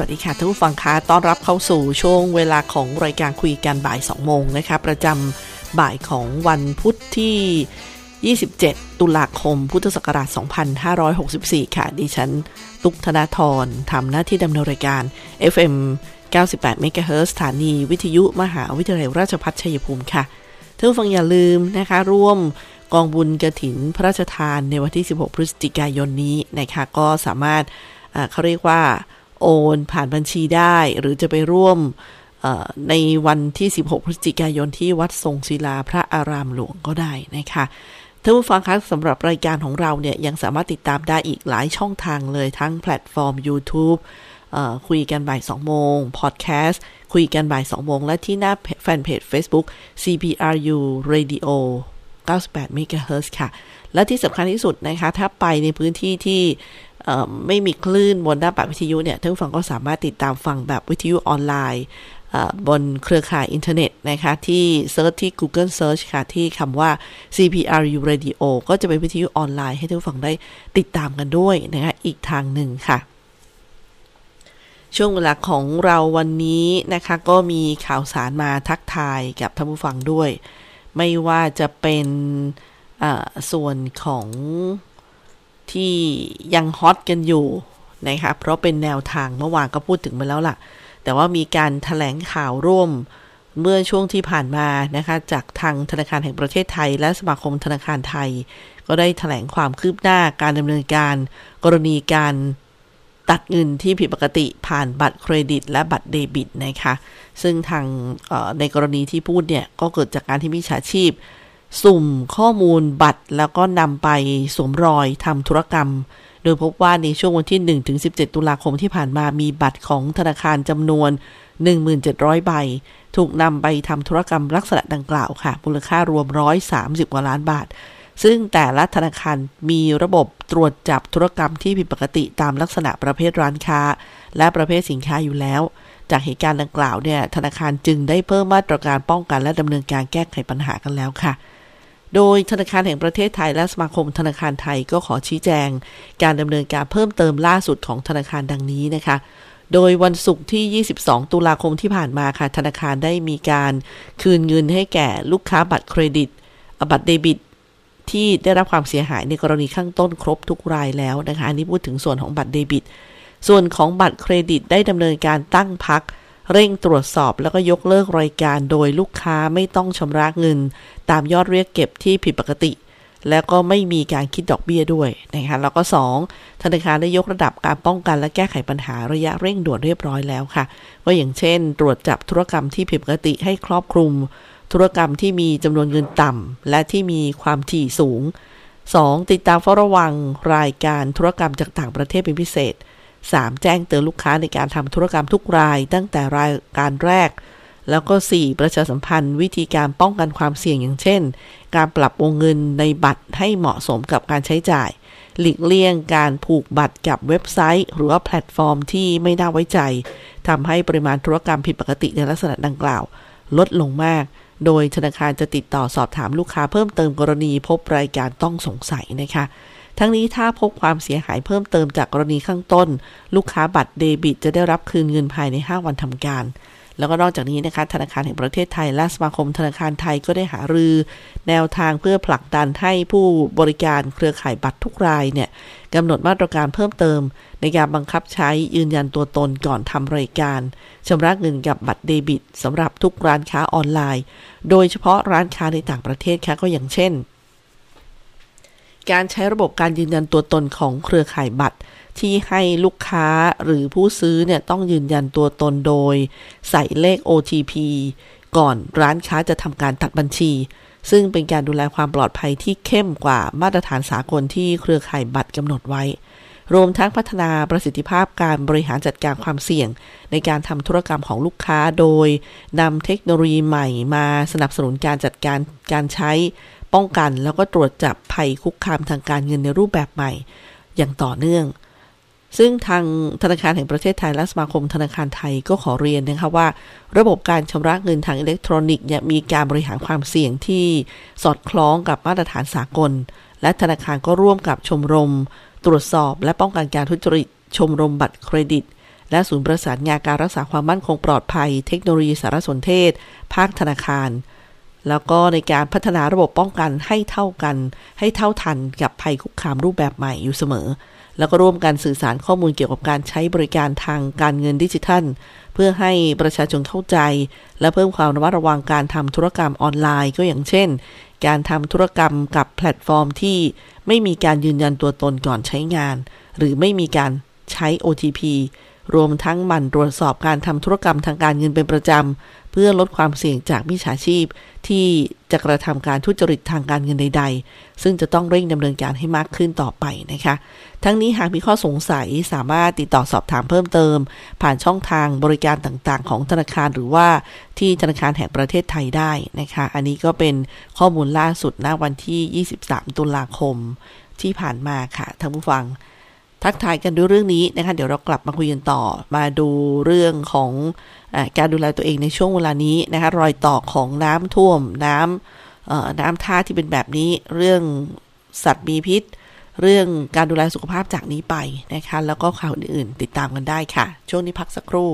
วัสดีค่ะท่านผู้ฟังคะต้อนรับเข้าสู่ช่วงเวลาของรายการคุยกันบ่าย2โมงนะคะ ประจำบ่ายของวันพุธที่ 27 ตุลาคม พุทธศักราช 2564 ค่ะ ดิฉันตุกธนาธรทำหน้าที่ดำเนินรายการ FM 98 MHz สถานีวิทยุมหาวิทยาลัยราชภัฏชัยภูมิค่ะท่านผู้ฟังอย่าลืมนะคะ ร่วมกองบุญกระถินพระราชทานในวันที่ 16 พฤศจิกายนนี้นะคะก็สามารถเขาเรียกว่า โอนผ่านบัญชีได้ หรือจะไปร่วมในวันที่ 16 พฤศจิกายนที่วัดทรงศิลาพระอารามหลวงก็ได้นะคะท่านผู้ฟังคะสำหรับรายการของเราเนี่ยยังสามารถติดตามได้อีกหลายช่องทางเลยทั้งแพลตฟอร์ม YouTube คุยกันบ่าย2โมงพอดแคสต์คุยกันบ่าย2โมงและที่หน้าแฟนเพจ Facebook CPRU Radio 98 MHz ค่ะ และที่สำคัญที่สุดนะคะ ถ้าไปในพื้นที่ที่ ไม่มีคลื่นบนหน้าปัดวิทยุเนี่ยท่านผู้ฟังก็สามารถติดตามฟังแบบวิทยุออนไลน์บนเครือข่ายอินเทอร์เน็ตนะคะที่ search ที่ Google Search ค่ะ ที่คำว่า CPRU Radio ก็จะเป็นวิทยุออนไลน์ให้ท่านผู้ฟังได้ติดตามกันด้วยนะคะอีกทางหนึ่งค่ะ ช่วงเวลาของเราวันนี้นะคะ ก็มีข่าวสารมาทักทายกับท่านผู้ฟังด้วย ไม่ว่าจะเป็นส่วนของ ที่ยังฮอตกันอยู่นะคะเพราะเป็นแนวทางเมื่อวานก็พูดถึงมาแล้วล่ะ แต่ว่ามีการถแถลงข่าวร่วมเมื่อช่วงที่ผ่านมานะคะจากทางธนาคารแห่งประเทศไทย และสมาคมธนาคารไทย ก็ได้ถแถลงความคืบหน้าการดำเนินการ กรณีการตัดเงินที่ผิดปกติผ่านบัตรเครดิต และบัตรเดบิตนะคะซึ่งทางในกรณีที่พูดเนี่ยก็เกิดจากการที่มิจฉาชีพ สุ่มข้อมูลบัตรแล้วก็นำไปสวมรอยทำธุรกรรม โดยพบว่าในช่วงวันที่1ถึง17 ตุลาคมที่ผ่านมามีบัตรของธนาคารจำนวน 1,700 ใบ ถูกนำไปทำธุรกรรมลักษณะดังกล่าวค่ะ มูลค่ารวม 130 กว่าล้านบาท ซึ่งแต่ละธนาคารมีระบบตรวจจับธุรกรรมที่ผิดปกติตามลักษณะประเภทร้านค้า และประเภทสินค้าอยู่แล้วจากเหตุการณ์ดังกล่าวเนี่ยธนาคารจึงได้เพิ่มมาตรการป้องกันและดำเนินการแก้ไขปัญหากันแล้วค่ะ โดยธนาคารแห่งประเทศไทยและสมาคมธนาคารไทยก็ขอชี้แจง การดำเนินการเพิ่มเติมล่าสุดของธนาคารดังนี้นะคะ โดยวันศุกร์ที่ 22 ตุลาคมที่ผ่านมาค่ะ ธนาคารได้มีการคืนเงินให้แก่ลูกค้าบัตรเครดิต บัตรเดบิต ที่ได้รับความเสียหายในกรณีข้างต้นครบทุกรายแล้วนะคะ อันนี้พูดถึงส่วนของบัตรเดบิต ส่วนของบัตรเครดิตได้ดำเนินการตั้งพัก เร่งตรวจสอบแล้วก็ยกเลิกรายการโดยลูกค้าไม่ต้องชำระเงิน ตามยอดเรียกเก็บที่ผิดปกติ แล้วก็ไม่มีการคิดดอกเบี้ยด้วยนะคะแล้วก็ 2 ธนาคารได้ยกระดับการป้องกันและแก้ไขปัญหาระยะเร่งด่วนเรียบร้อยแล้วค่ะ ก็อย่างเช่น ตรวจจับธุรกรรมที่ผิดปกติให้ครอบคลุม ธุรกรรมที่มีจำนวนเงินต่ำและที่มีความถี่สูง 2. ติดตามเฝ้าระวังรายการธุรกรรมจากต่างประเทศเป็นพิเศษ 3. แจ้งเตือนลูกค้าในการทำธุรกรรมทุกราย ตั้งแต่รายการแรก แล้วก็ 4. ประชาสัมพันธ์ วิธีการป้องกันความเสี่ยงอย่างเช่น การปรับวงเงินในบัตรให้เหมาะสมกับการใช้จ่าย หลีกเลี่ยงการผูกบัตรกับเว็บไซต์ หรือว่าแพลตฟอร์มที่ไม่น่าไว้ใจทำให้ปริมาณธุรกรรมผิดปกติในลักษณะดังกล่าว ลดลงมาก โดยธนาคารจะติดต่อสอบถามลูกค้าเพิ่มเติมกรณีพบรายการต้องสงสัยนะคะ ทั้งนี้ถ้าพบความเสียหายเพิ่มเติมจากกรณีข้างต้น ลูกค้าบัตรเดบิต จะได้รับคืนเงินภายใน 5 วันทำการ แล้วก็นอกจากนี้นะคะธนาคารแห่งประเทศไทย และสมาคมธนาคารไทยก็ได้หารือ แนวทางเพื่อผลักดันให้ผู้บริการเครือข่ายบัตรทุกรายเนี่ยกำหนดมาตรการเพิ่มเติม ในการบังคับใช้ยืนยันตัวตนก่อนทำรายการชำระเงินกับบัตรเดบิตสำหรับทุกร้านค้าออนไลน์ โดยเฉพาะร้านค้าในต่างประเทศค่ะก็อย่างเช่น การใช้ระบบการยืนยันตัวตนของเครือข่ายบัตร ที่ให้ลูกค้าหรือผู้ซื้อเนี่ยต้องยืนยันตัวตนโดย ใส่เลข OTP ก่อนร้านค้าจะทำการตัดบัญชี ซึ่งเป็นการดูแลความปลอดภัยที่เข้มกว่ามาตรฐานสากลที่เครือข่ายบัตรกำหนดไว้ รวมทั้งพัฒนาประสิทธิภาพการบริหารจัดการความเสี่ยง ในการทำธุรกรรมของลูกค้าโดยนำเทคโนโลยีใหม่มาสนับสนุนการจัดการการใช้ ป้องกันแล้วก็ตรวจจับภัยคุกคามทางการเงินในรูปแบบใหม่ อย่างต่อเนื่อง ซึ่งทางธนาคารแห่งประเทศไทยและสมาคมธนาคารไทยก็ขอเรียนนะคะว่า ระบบการชำระเงินทางอิเล็กทรอนิกส์เนี่ยมีการบริหารความเสี่ยงที่สอดคล้องกับมาตรฐานสากล และธนาคารก็ร่วมกับชมรม ตรวจสอบและป้องกันการทุจริต ชมรมบัตรเครดิตและศูนย์ประสานงานการรักษาความมั่นคงปลอดภัย เทคโนโลยีสารสนเทศ ภาคธนาคาร แล้วก็ในการพัฒนาระบบป้องกันให้เท่ากัน ให้เท่าทันกับภัยคุกคามรูปแบบใหม่อยู่เสมอ แล้วก็ร่วมกันสื่อสารข้อมูลเกี่ยวกับการใช้บริการทางการเงินดิจิทัล เพื่อให้ประชาชนเข้าใจ และเพิ่มความระมัดระวังการทำธุรกรรมออนไลน์ก็อย่างเช่น การทำธุรกรรมกับแพลตฟอร์มที่ไม่มีการยืนยันตัวตนก่อนใช้งาน หรือไม่มีการใช้ OTP รวมทั้งมั่นตรวจสอบการทำธุรกรรมทางการเงินเป็นประจำ เพื่อลดความเสี่ยงจากมิจฉาชีพ ที่จะกระทำการทุจริตทางการเงินใด ๆ ซึ่งจะต้องเร่งดำเนินการให้มากขึ้นต่อไปนะคะ ทั้งนี้หากมีข้อสงสัยสามารถติดต่อสอบถามเพิ่มเติม ผ่านช่องทางบริการต่างๆ ของธนาคารหรือว่าที่ธนาคารแห่งประเทศไทยได้นะคะ อันนี้ก็เป็นข้อมูลล่าสุดณวันที่ 23 ตุลาคมที่ผ่านมาค่ะท่านผู้ฟังทักทายกันด้วยเรื่องนี้นะคะ เดี๋ยวเรากลับมาคุยกันต่อ มาดูเรื่องของ การดูแลตัวเองในช่วงเวลานี้นะคะรอยต่อของน้ำท่วมน้ำน้ำท่าที่เป็นแบบนี้เรื่องสัตว์มีพิษ เรื่องการดูแลสุขภาพจากนี้ไปนะคะแล้วก็ข่าวอื่นๆติดตามกันได้ค่ะ ช่วงนี้พักสักครู่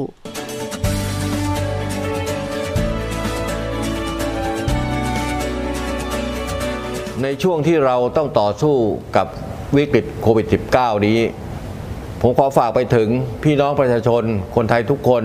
ในช่วงที่เราต้องต่อสู้กับวิกฤตโควิด -19 นี้ ผมขอฝากไปถึงพี่น้องประชาชนคนไทยทุกคน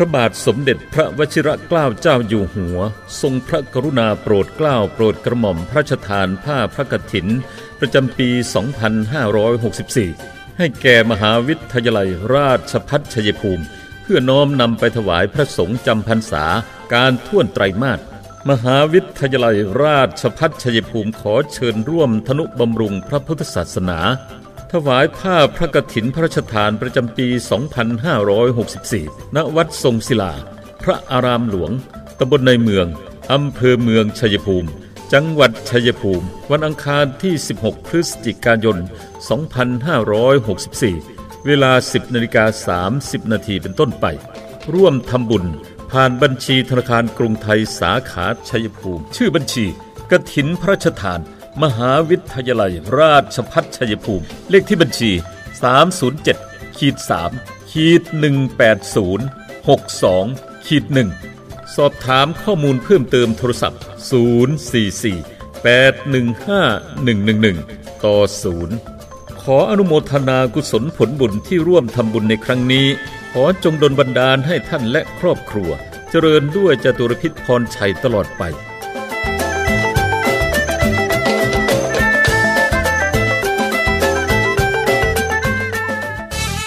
พระบาทสมเด็จพระวชิรเกล้าเจ้าอยู่หัว ทรงพระกรุณาโปรดเกล้าโปรดกระหม่อมพระราชทานผ้าพระกฐิน ประจำปี 2564 ให้แก่มหาวิทยาลัยราชพัฒชัยภูมิ เพื่อน้อมนำไปถวายพระสงฆ์จำพรรษาการท่วนไตรมาสมหาวิทยาลัยราชพัฒชัยภูมิขอเชิญร่วมธนุบำรุงพระพุทธศาสนา ถวายผ้าพระกฐินพระราชทานประจำปี 2564 ณ วัดทรงศิลา พระอารามหลวง ตำบลในเมือง อำเภอเมืองชัยภูมิ จังหวัดชัยภูมิ วันอังคารที่ 16 พฤศจิกายน 2564 เวลา 10นาฬิกา30 นาทีเป็นต้นไป ร่วมทำบุญ ผ่านบัญชีธนาคารกรุงไทยสาขาชัยภูมิ ชื่อบัญชีกฐินพระราชทาน มหาวิทยาลัย ราชพัฒชัยภูมิ เลขที่บัญชี 307ขีด3ขีด180 62ขีด1สอบถามข้อมูลเพิ่มเติมโทรศัพท์ 044 815 111 ต่อ 0 ขออนุโมทนากุศลผลบุญที่ร่วมทำบุญในครั้งนี้ ขอจงดลบันดาลให้ท่านและครอบครัว เจริญด้วยจตุรพิษพรชัยตลอดไป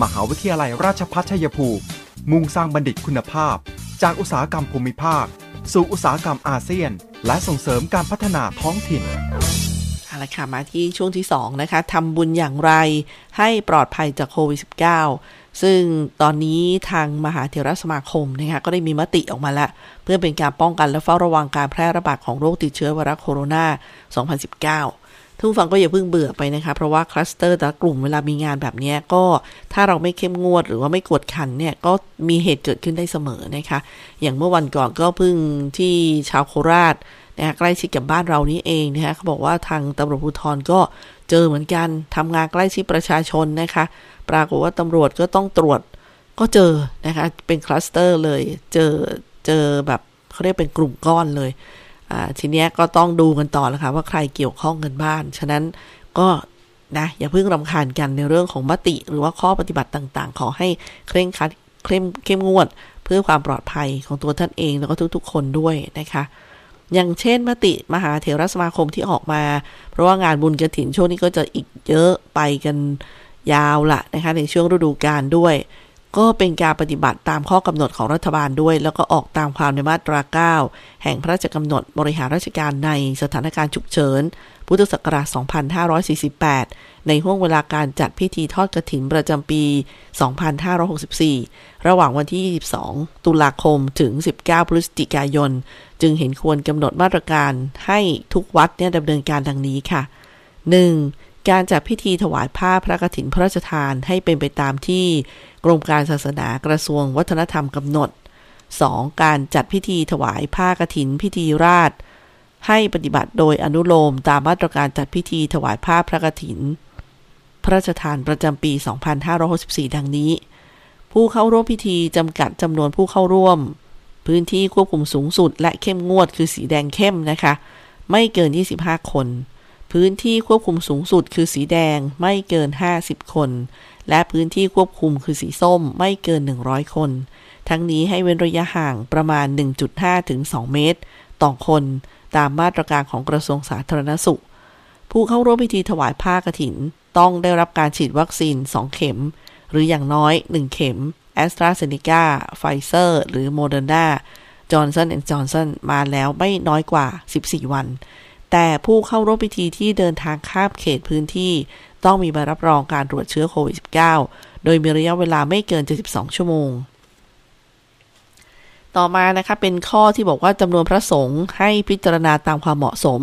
มหาวิทยาลัยราชภัฏชัยภูมิมุ่งสร้างบัณฑิตคุณภาพ จากอุตสาหกรรมภูมิภาค สู่อุตสาหกรรมอาเซียน และส่งเสริมการพัฒนาท้องถิ่นเอาละค่ะมาที่ช่วงที่ 2 นะคะทำบุญอย่างไรให้ปลอดภัยจากโควิด -19 ซึ่งตอนนี้ทางมหาเถรสมาคมนะคะก็ได้มีมติออกมาแล้วเพื่อเป็นการป้องกันและเฝ้าระวังการแพร่ระบาดของโรคติดเชื้อไวรัสโคโรนา 2019 ทุกฟังก็อย่าเพิ่งเบื่อไปนะคะ เพราะว่าคลัสเตอร์แต่กลุ่มเวลามีงานแบบนี้ก็ถ้าเราไม่เข้มงวดหรือว่าไม่กดขันเนี่ยก็มีเหตุเกิดขึ้นได้เสมอนะคะ อย่างเมื่อวันก่อนก็เพิ่งที่ชาวโคราชนะคะใกล้ชิดกับบ้านเรานี้เองนะคะเขาบอกว่าทางตำรวจภูธรก็เจอเหมือนกันทำงานใกล้ชิดประชาชนนะคะ ปรากฏว่าตำรวจก็ต้องตรวจก็เจอนะคะเป็นคลัสเตอร์เลยเจอเจอแบบเขาเรียกเป็นกลุ่มก้อนเลย ทีนี้ก็ต้องดูกันต่อแล้วค่ะว่าใครเกี่ยวข้องกันบ้านฉะนั้นก็นะอย่าเพิ่งรำคาญกันในเรื่องของมติหรือว่าข้อปฏิบัติต่างๆ ขอให้เคร่งคัดเข้มเข้มงวด เพื่อความปลอดภัยของตัวท่านเองแล้วก็ทุกๆ คนด้วยนะคะ อย่างเช่นมติมหาเถรสมาคมที่ออกมา เพราะว่างานบุญกระถินช่วงนี้ก็จะอีกเยอะไปกันยาวละนะคะในช่วงฤดูกาลด้วย ก็เป็นการปฏิบัติตามข้อกำหนดของรัฐบาลด้วย แล้วก็ออกตามความในมาตรา 9 แห่งพระราชกำหนดบริหารราชการในสถานการณ์ฉุกเฉิน พุทธศักราช 2548 ในห่วงเวลาการจัดพิธีทอดกระถินประจำปี 2564 ระหว่างวันที่ 22 ตุลาคมถึง 19 พฤศจิกายน จึงเห็นควรกำหนดมาตรการให้ทุกวัดเนี่ยดำเนินการดังนี้ค่ะ 1. การจัดพิธีถวายผ้าพระกฐินพระราชทานให้เป็นไปตามที่กรมการศาสนากระทรวงวัฒนธรรมกำหนด 2. การจัดพิธีถวายผ้ากฐินพิธีราช ให้ปฏิบัติโดยอนุโลมตามมาตรการจัดพิธีถวายผ้าพระกฐิน พระราชทานประจำปี 2564 ดังนี้ ผู้เข้าร่วมพิธีจำกัดจำนวนผู้เข้าร่วม พื้นที่ควบคุมสูงสุดและเข้มงวดคือสีแดงเข้มนะคะ ไม่เกิน 25 คน พื้นที่ควบคุมสูงสุดคือสีแดงไม่เกิน 50 คน และพื้นที่ควบคุมคือสีส้มไม่เกิน 100 คน ทั้งนี้ให้เว้นระยะห่างประมาณ 1.5 ถึง 2 เมตร ต่อคนตามมาตรการของกระทรวงสาธารณสุข ผู้เข้าร่วมพิธีถวายผ้ากฐิน ต้องได้รับการฉีดวัคซีน 2 เข็ม หรืออย่างน้อย 1 เข็มแอสตราเซเนกาไฟเซอร์ หรือโมเดอร์นาจอร์นสันแอนด์จอร์นสันมาแล้วไม่น้อยกว่า 14 วัน แต่ผู้เข้าร่วมพิธีที่เดินทางข้ามเขตพื้นที่ ต้องมีใบรับรองการตรวจเชื้อโควิด -19 โดยมีระยะเวลาไม่เกิน 72 ชั่วโมง ต่อมานะคะเป็นข้อที่บอกว่าจำนวนพระสงฆ์ให้พิจารณาตามความเหมาะสม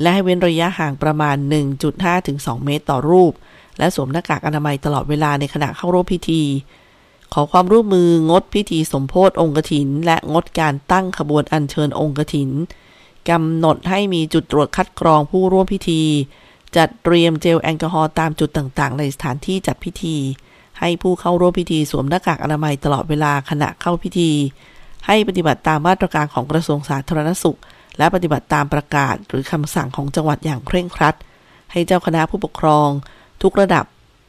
และให้เว้นระยะห่างประมาณ 1.5ถึง2เมตรต่อรูป และสวมหน้ากากอนามัยตลอดเวลาในขณะเข้าร่วมพิธี ขอความร่วมมืองดพิธีสมโพธิองค์กถิน และงดการตั้งขบวนอัญเชิญองค์กถิน กำหนดให้มีจุดตรวจคัดกรองผู้ร่วมพิธี จัดเตรียมเจลแอลกอฮอล์ตามจุดต่างๆ ในสถานที่จัดพิธี ให้ผู้เข้าร่วมพิธีสวมหน้ากากอนามัยตลอดเวลาขณะเข้าพิธี ให้ปฏิบัติตามมาตรการของกระทรวงสาธารณสุข และปฏิบัติตามประกาศหรือคำสั่งของจังหวัดอย่างเคร่งครัด ให้เจ้าคณะผู้ปกครอง ทุกระดับ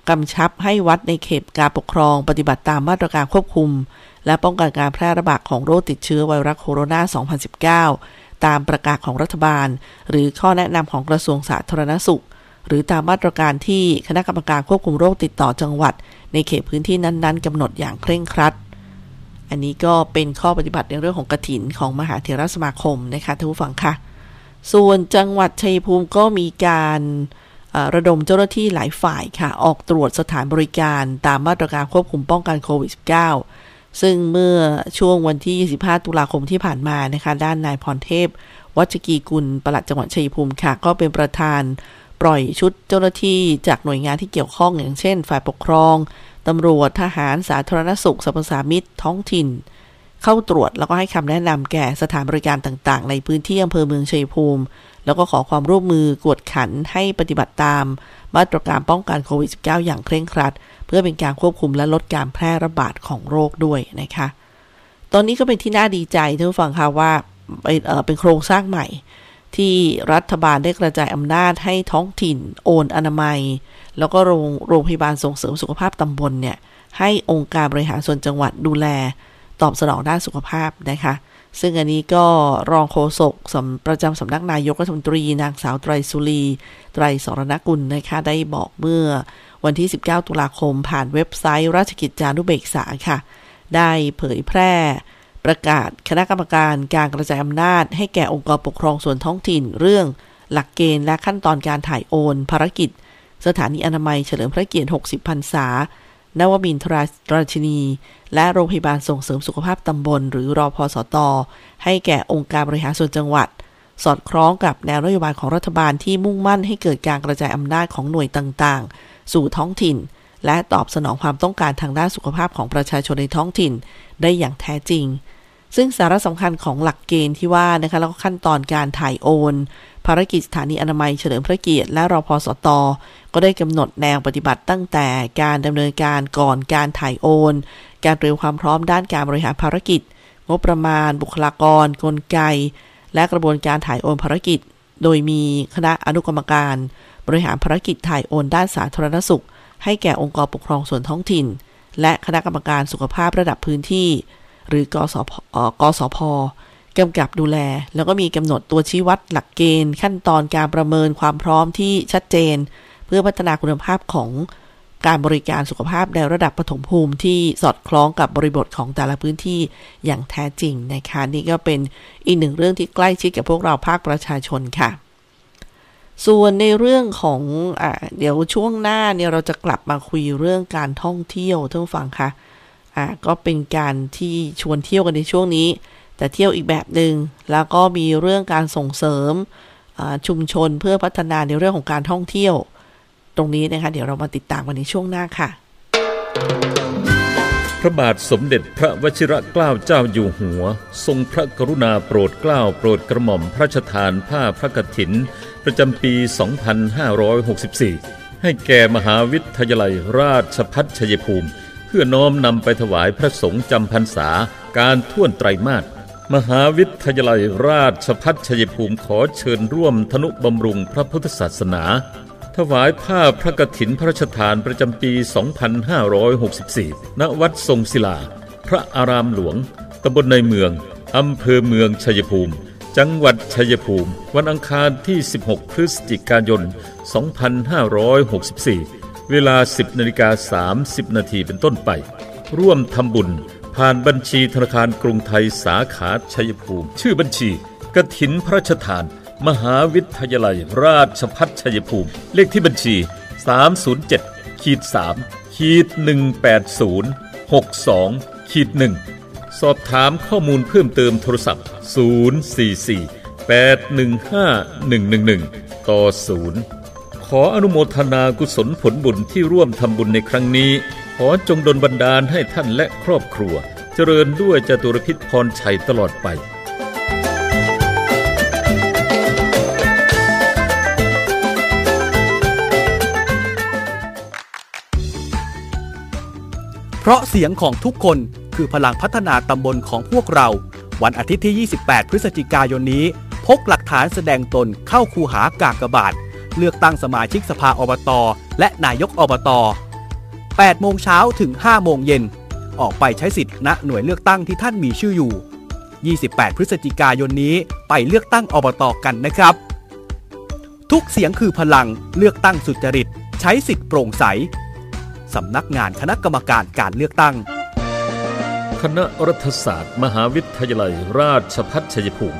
กำชับให้วัดในเขตการปกครอง ปฏิบัติตามมาตรการควบคุม และป้องกันการแพร่ระบาดของโรคติดเชื้อไวรัสโคโรนา 2019 ตามประกาศของรัฐบาล หรือข้อแนะนำของกระทรวงสาธารณสุข หรือตามมาตรการที่คณะกรรมการควบคุมโรคติดต่อจังหวัด ในเขตพื้นที่นั้นๆกำหนดอย่างเคร่งครัด อันนี้ก็เป็นข้อปฏิบัติในเรื่องของกระถินของมหาเถรสมาคมนะคะท่านผู้ฟังค่ะ ส่วนจังหวัดชัยภูมิก็มีการระดมเจ้าหน้าที่หลายฝ่ายค่ะ ออกตรวจสถานบริการตามมาตรการควบคุมป้องกันโควิด -19 ซึ่งเมื่อช่วงวันที่ 25 ตุลาคมที่ผ่านมานะคะด้านนายพรเทพ วัชกีกุลปลัดจังหวัดชัยภูมิค่ะ ก็เป็นประธานปล่อยชุดเจ้าหน้าที่จากหน่วยงานที่เกี่ยวข้องอย่างเช่น ฝ่ายปกครองตำรวจทหารสาธารณสุขสรรพสามิตท้องถิ่น เข้าตรวจแล้วก็ให้คำแนะนำแก่สถานบริการต่างๆ ในพื้นที่อำเภอเมืองชัยภูมิ แล้วก็ขอความร่วมมือกวดขันให้ปฏิบัติตาม มาตรการป้องกันโควิด -19 อย่างเคร่งครัด พื่อเป็นการควบคุมและลดการแพร่ระบาดของโรคด้วยนะคะ ตอนนี้ก็เป็นที่น่าดีใจท่านผู้ฟังค่ะว่าเป็นเป็นโครงสร้างใหม่ที่รัฐบาลได้กระจายอำนาจให้ท้องถิ่น โอนอนามัย แล้วก็โรงโรงพยาบาลส่งเสริมสุขภาพตำบลเนี่ย ให้องค์การบริหารส่วนจังหวัดดูแล ตอบสนองด้านสุขภาพนะคะ ซึ่งอันนี้ก็รองโฆษกสประจำสำนักนายกรัฐมนตรี นางสาวไตรสุรี ไตรสรณกุลนะคะได้บอกเมื่อ วันที่ 19 ตุลาคมผ่านเว็บไซต์ราชกิจจานุเบกษาค่ะ ได้เผยแพร่ ประกาศคณะกรรมการการกระจายอำนาจ ให้แก่องค์กรปกครองส่วนท้องถิ่น เรื่อง หลักเกณฑ์และขั้นตอนการถ่ายโอน ภารกิจ สถานีอนามัยเฉลิมพระเกียรติ 60 พรรษานวมินทราราชินี และโรงพยาบาลส่งเสริมสุขภาพตำบล หรือรอพอสตอให้แก่องค์การบริหารส่วนจังหวัด สอดคล้องกับแนวนโยบายของรัฐบาลที่มุ่งมั่นให้เกิดการกระจายอำนาจของหน่วยต่างๆ สู่ท้องถิ่น และตอบสนองความต้องการทางด้านสุขภาพของประชาชนในท้องถิ่นได้อย่างแท้จริง ซึ่งสาระสำคัญของหลักเกณฑ์ที่ว่านะคะแล้วก็ขั้นตอนการถ่ายโอน ภารกิจสถานีอนามัยเฉลิมพระเกียรติและรอพอสตก็ได้กำหนดแนวปฏิบัติตั้งแต่การดำเนินการก่อนการถ่ายโอน การเตรียมความพร้อมด้านการบริหารภารกิจ งบประมาณ บุคลากร กลไก และกระบวนการถ่ายโอนภารกิจ โดยมีคณะอนุกรรมการ บริหารภารกิจถ่ายโอนด้านสาธารณสุข ให้แก่องค์กรปกครองส่วนท้องถิ่น และคณะกรรมการสุขภาพระดับพื้นที่ หรือกสพกสพกำกับดูแล แล้วก็มีกำหนดตัวชี้วัดหลักเกณฑ์ ขั้นตอนการประเมินความพร้อมที่ชัดเจน เพื่อพัฒนาคุณภาพของการบริการสุขภาพในระดับปฐมภูมิที่สอดคล้องกับบริบทของแต่ละพื้นที่อย่างแท้จริงนะคะนี่ก็เป็นอีกหนึ่งเรื่องที่ใกล้ชิดกับพวกเราภาคประชาชนค่ะ ส่วนในเรื่องของอ่าเดี๋ยวช่วงหน้าเนี่ยเราจะกลับมาคุยเรื่องการท่องเที่ยวท่านฟังค่ะอ่าก็เป็นการที่ชวนเที่ยวกันในช่วงนี้ แต่เที่ยวอีกแบบหนึง่งแล้วก็มีเรื่องการส่งเสริมชุมชนเพื่อพัฒนาในเรื่องของการท่องเที่ยว ตรงนี้นะคะ เดี๋ยวเรามาติดตามกันในช่วงหน้าค่ะ พระบาทสมเด็จพระวชิรเกล้าเจ้าอยู่หัว ทรงพระกรุณาโปรดเกล้าโปรดกระหม่อมพระราชทานผ้าพระกฐิน ประจำปี 2564 ให้แก่มหาวิทยาลัยราชพัฒชัยภูมิ เพื่อน้อมนำไปถวายพระสงฆ์จำพรรษาการท่วนไตรมาสมหาวิทยาลัยราชพัฒชัยภูมิขอเชิญร่วมธนุบำรุงพระพุทธศาสนา ถวายผ้าพระกฐินพระราชทานประจำปี 2564 ณ วัดทรงศิลา พระอารามหลวง ตำบลในเมือง อำเภอเมืองชัยภูมิ จังหวัดชัยภูมิ วันอังคารที่ 16 พฤศจิกายน 2564 เวลา 10นาฬิกา30 นาทีเป็นต้นไป ร่วมทำบุญผ่านบัญชีธนาคารกรุงไทยสาขาชัยภูมิ ชื่อบัญชีกถินพระราชทาน มหาวิทยาลัยราชพัฒชัยภูมิ เลขที่บัญชี 307ขีด3ขีด180 62ขีด1สอบถามข้อมูลเพิ่มเติมโทรศัพท์ 044 815 111 ต่อ 0 ขออนุโมทนากุศลผลบุญที่ร่วมทำบุญในครั้งนี้ ขอจงดลบันดาลให้ท่านและครอบครัว เจริญด้วยจตุรพิษพรชัยตลอดไป ราะเสียงของทุกคนคือพลังพัฒนาตำบลของพวกเรา วันอาทิตย์ที่ 28 พฤศจิกายนนี้ พกหลักฐานแสดงตนเข้าคูหากากบาท เลือกตั้งสมาชิกสภาอบตและนายกอบต8โมงเช้าถึง 5 โมงเย็น ออกไปใช้สิทธิ์ณหน่วยเลือกตั้งที่ท่านมีชื่ออยู่ 28 พฤศจิกายนนี้ไปเลือกตั้งอบตกันนะครับ ทุกเสียงคือพลังเลือกตั้งสุจริต ใช้สิทธิ์โปร่งใส สำนักงานคณะกรรมการการเลือกตั้ง คณะรัฐศาสตร์ มหาวิทยาลัย ราชพัฒชัยภูมิ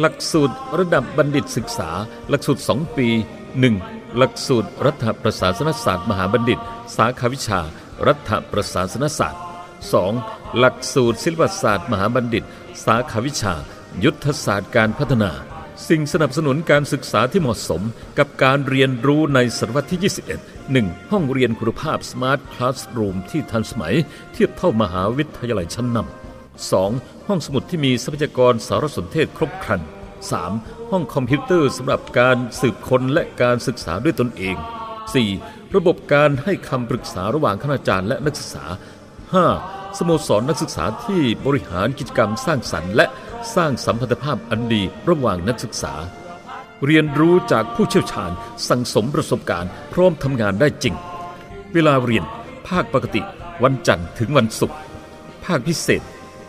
หลักสูตรระดับบัณฑิตศึกษา หลักสูตร 2 ปี 1. หลักสูตรรัฐประศาสนศาสตร์มหาบัณฑิต สาขาวิชา รัฐประศาสนศาสตร์ 2. หลักสูตรศิลปศาสตร์มหาบัณฑิต สาขาวิชา ยุทธศาสตร์การพัฒนา สิ่งสนับสนุนการศึกษาที่เหมาะสมกับการเรียนรู้ในศตวรรษที่ 21 1. ห้องเรียนคุณภาพ Smart Classroom ที่ทันสมัย เทียบเท่ามหาวิทยาลัยชั้นนำ 2. ห้องสมุดที่มีทรัพยากรสารสนเทศครบครัน 3. ห้องคอมพิวเตอร์สำหรับการสืบค้นและการศึกษาด้วยตนเอง 4. ระบบการให้คำปรึกษาระหว่างคณาจารย์และนักศึกษา 5. สโมสรนักศึกษาที่บริหารกิจกรรมสร้างสรรค์ และสร้างสัมพันธภาพอันดีระหว่างนักศึกษา เรียนรู้จากผู้เชี่ยวชาญ สั่งสมประสบการณ์ พร้อมทำงานได้จริง เวลาเรียน ภาคปกติ วันจันทร์ถึงวันศุกร์ภาคพิเศษ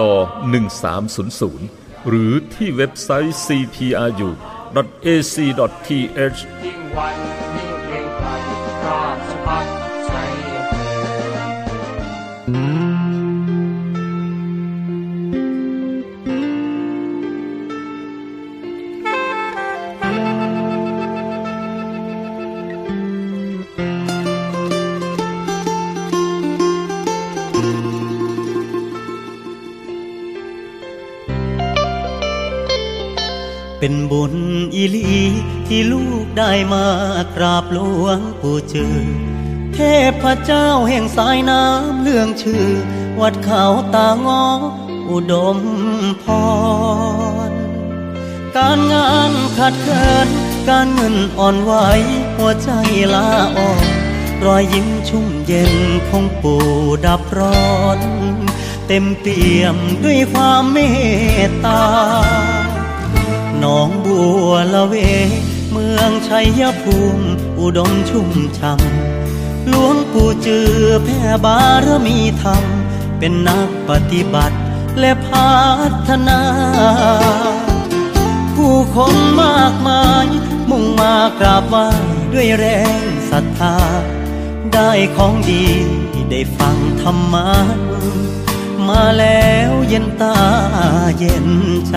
ต่อ 1300 หรือที่เว็บไซต์ cpru.ac.th ยิ่งวันยิ่งเกรงไกรราชพัฒชัยภู เป็นบุญอีลีที่ลูกได้มากราบหลวงปู่เจอเทพเจ้าแห่งสายน้ำเรื่องชื่อ วัดเขาตางออุดมพร การงานขัดเคินการเงินอ่อนไหวหัวใจลาอ่อนรอยยิ้มชุ่มเย็นของปู่ดับร้อน เต็มเปี่ยมด้วยความเมตตา หนองบัวละเว เมืองชัยภูมิอุดมชุ่มช่ำหลวงปู่จือแผ่บารมีธรรม เป็นนักปฏิบัติและพัฒนา ผู้คนมากมาย มุ่งมากราบไหว้ด้วยแรงศรัทธา ได้ของดีได้ฟังธรรมะมาแล้วเย็นตาเย็นใจ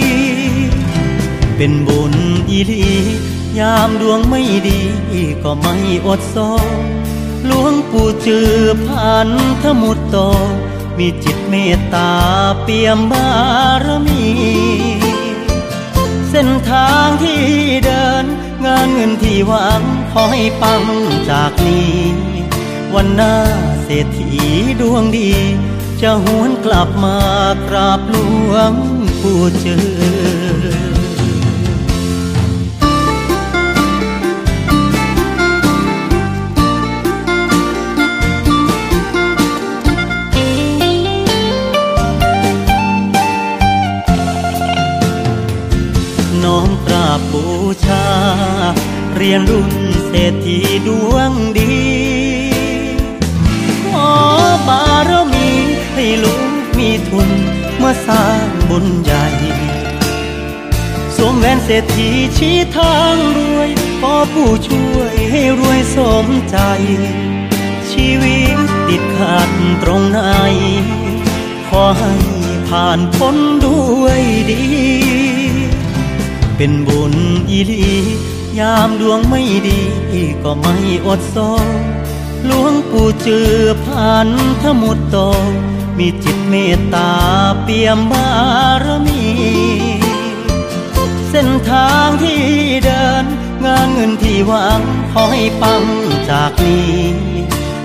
เป็นบุญอีหลียามดวงไม่ดีก็ไม่อดโซหลวงปู่จือผ่านทมุตโต มีจิตเมตตาเปี่ยมบารมี เส้นทางที่เดิน งานเงินที่หวังขอให้ปังจากนี้ วันหน้าเศรษฐีดวงดี จะหวนกลับมากราบหลวงปู่เจอ เรียนรุ่นเศรษฐีดวงดี ขอบารมีให้ลูกมีทุนมาสร้างบุญใหญ่สวมแหวนเศรษฐีชี้ทางรวยขอผู้ช่วยให้รวยสมใจ ชีวิตติดขัดตรงไหน ขอให้ผ่านพ้นด้วยดี เป็นบุญอีลี ยามดวงไม่ดีก็ไม่อดโซหลวงปู่เจือผ่านทมุดโต มีจิตเมตตาเปี่ยมบารมี เส้นทางที่เดิน งานเงินที่หวังขอให้ปังจากนี้